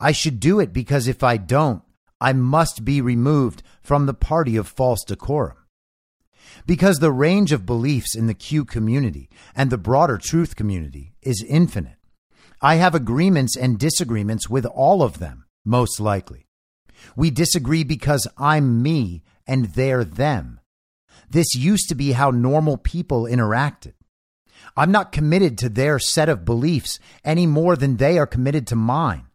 I should do it because if I don't, I must be removed from the party of false decorum. Because the range of beliefs in the Q community and the broader truth community is infinite. I have agreements and disagreements with all of them, most likely. We disagree because I'm me and they're them. This used to be how normal people interacted. I'm not committed to their set of beliefs any more than they are committed to mine.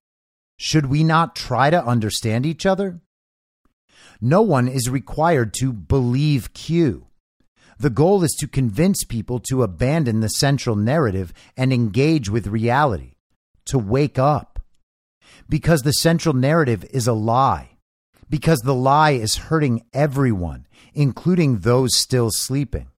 Should we not try to understand each other? No one is required to believe Q. The goal is to convince people to abandon the central narrative and engage with reality, to wake up. Because the central narrative is a lie. Because the lie is hurting everyone, including those still sleeping.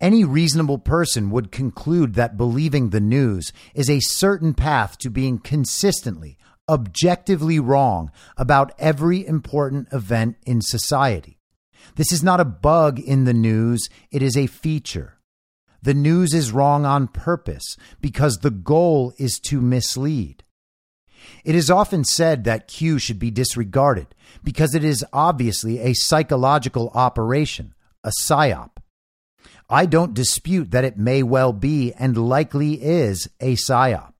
Any reasonable person would conclude that believing the news is a certain path to being consistently, objectively wrong about every important event in society. This is not a bug in the news, it is a feature. The news is wrong on purpose because the goal is to mislead. It is often said that Q should be disregarded because it is obviously a psychological operation, a psyop. I don't dispute that it may well be and likely is a psyop.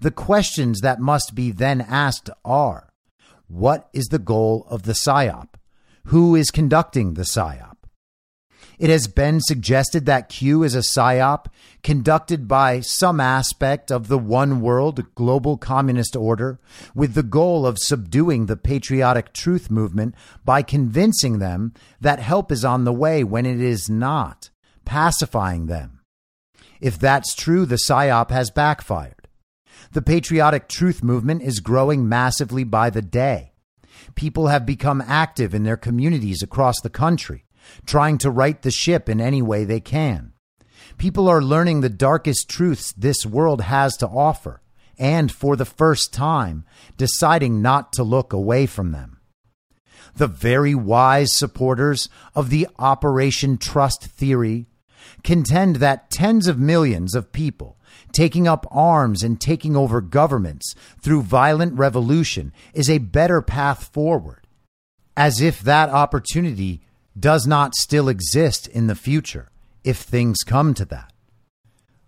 The questions that must be then asked are What is the goal of the psyop? Who is conducting the psyop? It has been suggested that Q is a psyop conducted by some aspect of the one world global communist order with the goal of subduing the patriotic truth movement by convincing them that help is on the way when it is not pacifying them. If that's true, the PSYOP has backfired. The patriotic truth movement is growing massively by the day. People have become active in their communities across the country, trying to right the ship in any way they can. People are learning the darkest truths this world has to offer, and for the first time, deciding not to look away from them. The very wise supporters of the Operation Trust theory contend that tens of millions of people taking up arms and taking over governments through violent revolution is a better path forward, as if that opportunity does not still exist in the future if things come to that.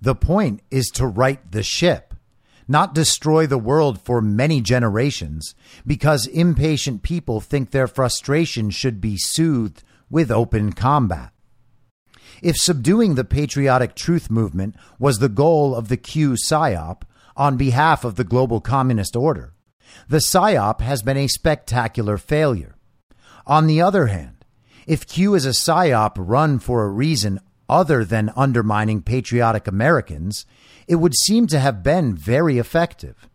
The point is to right the ship, not destroy the world for many generations, because impatient people think their frustration should be soothed with open combat. If subduing the patriotic truth movement was the goal of the Q PSYOP on behalf of the global communist order, the PSYOP has been a spectacular failure. On the other hand, if Q is a PSYOP run for a reason other than undermining patriotic Americans, it would seem to have been very effective.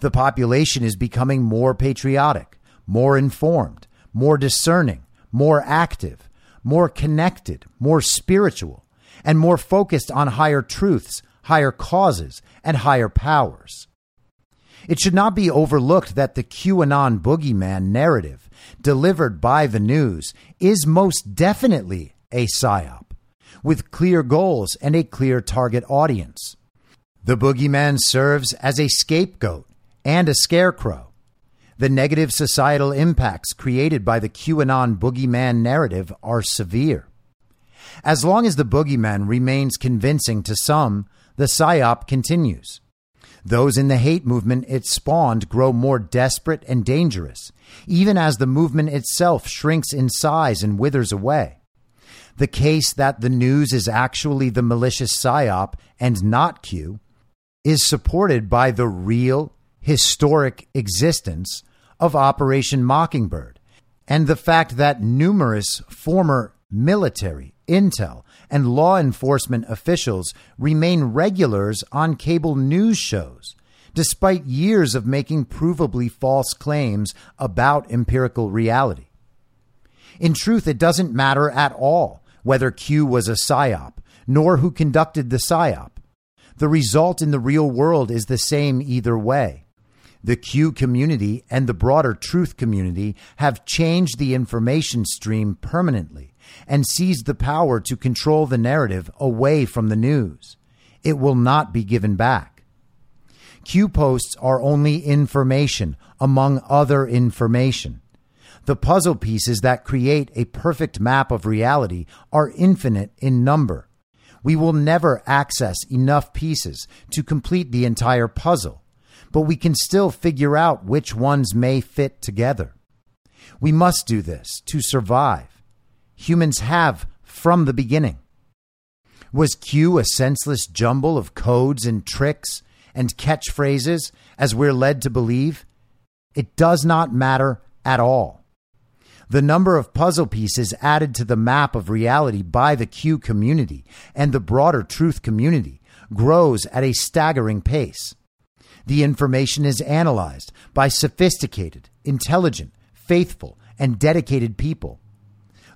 The population is becoming more patriotic, more informed, more discerning, more active, more connected, more spiritual, and more focused on higher truths, higher causes, and higher powers. It should not be overlooked that the QAnon boogeyman narrative delivered by the news is most definitely a PSYOP with clear goals and a clear target audience. The boogeyman serves as a scapegoat and a scarecrow. The negative societal impacts created by the QAnon boogeyman narrative are severe. As long as the boogeyman remains convincing to some, the PSYOP continues. Those in the hate movement it spawned grow more desperate and dangerous, even as the movement itself shrinks in size and withers away. The case that the news is actually the malicious PSYOP and not Q is supported by the real historic existence of Operation Mockingbird and the fact that numerous former military, intel, and law enforcement officials remain regulars on cable news shows, despite years of making provably false claims about empirical reality. In truth, it doesn't matter at all whether Q was a PSYOP, nor who conducted the PSYOP. The result in the real world is the same either way. The Q community and the broader truth community have changed the information stream permanently and seized the power to control the narrative away from the news. It will not be given back. Q posts are only information among other information. The puzzle pieces that create a perfect map of reality are infinite in number we will never access enough pieces to complete the entire puzzle, but we can still figure out which ones may fit together. We must do this to survive. Humans have from the beginning. Was Q a senseless jumble of codes and tricks and catchphrases, as we're led to believe? It does not matter at all. The number of puzzle pieces added to the map of reality by the Q community and the broader truth community grows at a staggering pace. The information is analyzed by sophisticated, intelligent, faithful, and dedicated people.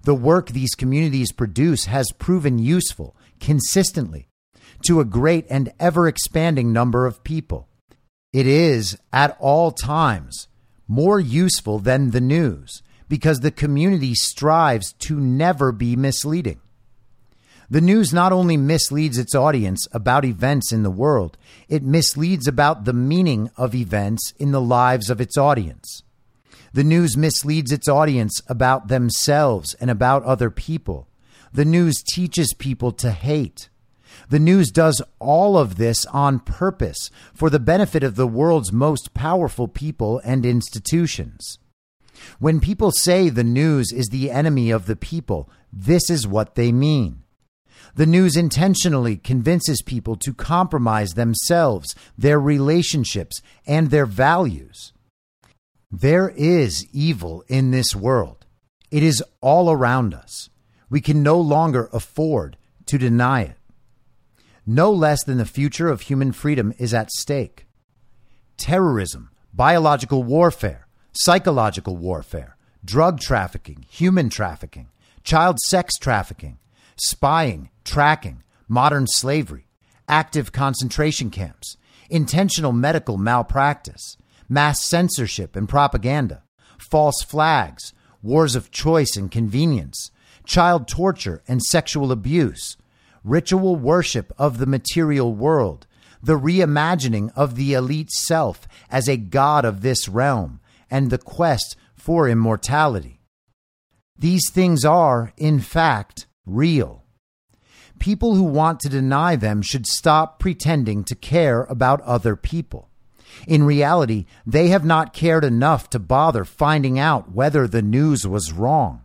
The work these communities produce has proven useful consistently to a great and ever expanding number of people. It is, at all times, more useful than the news because the community strives to never be misleading. The news not only misleads its audience about events in the world, it misleads about the meaning of events in the lives of its audience. The news misleads its audience about themselves and about other people. The news teaches people to hate. The news does all of this on purpose for the benefit of the world's most powerful people and institutions. When people say the news is the enemy of the people, this is what they mean. The news intentionally convinces people to compromise themselves, their relationships, and their values. There is evil in this world. It is all around us. We can no longer afford to deny it. no less than the future of human freedom is at stake. Terrorism, biological warfare, psychological warfare, drug trafficking, human trafficking, child sex trafficking, spying, tracking, modern slavery, active concentration camps, intentional medical malpractice, mass censorship and propaganda, false flags, wars of choice and convenience, child torture and sexual abuse, ritual worship of the material world, the reimagining of the elite self as a god of this realm, and the quest for immortality. These things are, in fact, real. People who want to deny them should stop pretending to care about other people. In reality, they have not cared enough to bother finding out whether the news was wrong.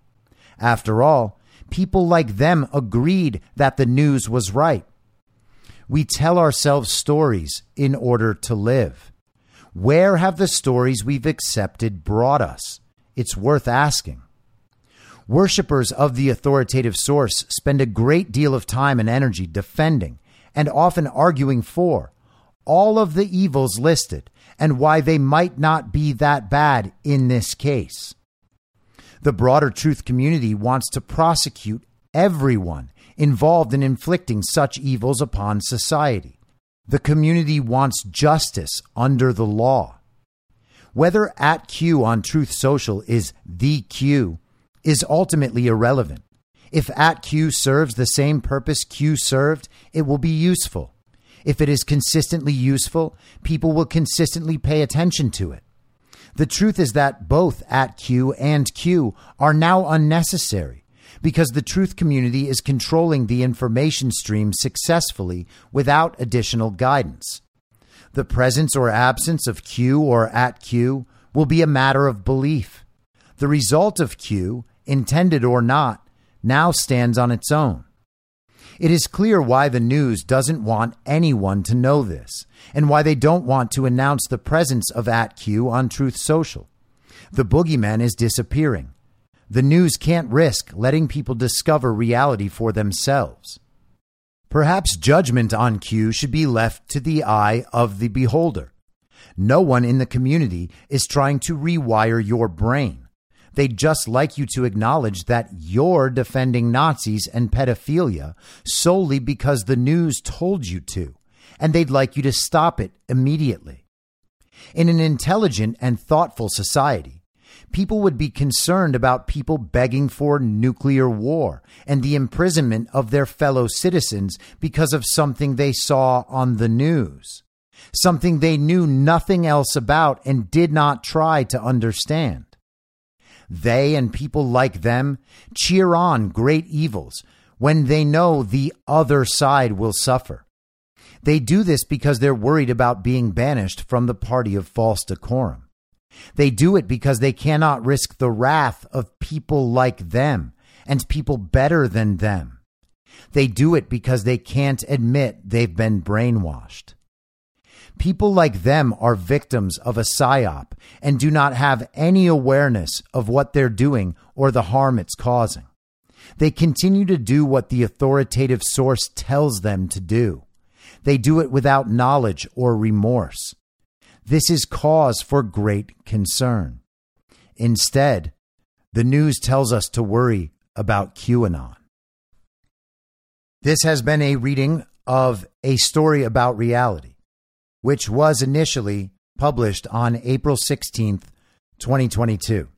After all, people like them agreed that the news was right. We tell ourselves stories in order to live. Where have the stories we've accepted brought us? It's worth asking. Worshippers of the authoritative source spend a great deal of time and energy defending and often arguing for all of the evils listed and why they might not be that bad in this case. The broader truth community wants to prosecute everyone involved in inflicting such evils upon society. The community wants justice under the law. Whether at Q on Truth Social is the Q is ultimately irrelevant. If at Q serves the same purpose Q served, it will be useful. If it is consistently useful, people will consistently pay attention to it. The truth is that both at Q and Q are now unnecessary because the truth community is controlling the information stream successfully without additional guidance. The presence or absence of Q or at Q will be a matter of belief. The result of Q, intended or not, now stands on its own. It is clear why the news doesn't want anyone to know this, and why they don't want to announce the presence of at Q on Truth Social. The boogeyman is disappearing. The news can't risk letting people discover reality for themselves. Perhaps judgment on Q should be left to the eye of the beholder. No one in the community is trying to rewire your brain. They'd just like you to acknowledge that you're defending Nazis and pedophilia solely because the news told you to, and they'd like you to stop it immediately. In an intelligent and thoughtful society, people would be concerned about people begging for nuclear war and the imprisonment of their fellow citizens because of something they saw on the news, something they knew nothing else about and did not try to understand. They and people like them cheer on great evils when they know the other side will suffer. They do this because they're worried about being banished from the party of false decorum. They do it because they cannot risk the wrath of people like them and people better than them. They do it because they can't admit they've been brainwashed. People like them are victims of a psyop and do not have any awareness of what they're doing or the harm it's causing. They continue to do what the authoritative source tells them to do. They do it without knowledge or remorse. This is cause for great concern. Instead, the news tells us to worry about QAnon. This has been a reading of A Story About Reality, which was initially published on April 16th, 2022.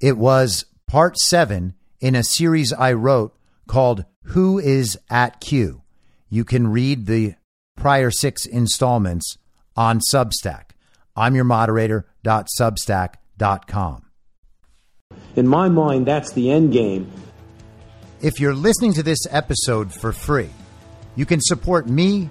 It was part seven in a series I wrote called Who is at Q? You can read the prior six installments on Substack. I'm your moderator.substack.com. In my mind, that's the end game. If you're listening to this episode for free, you can support me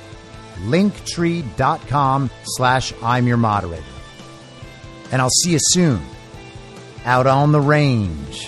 linktree.com slash I'm your moderator. And I'll see you soon out on the range.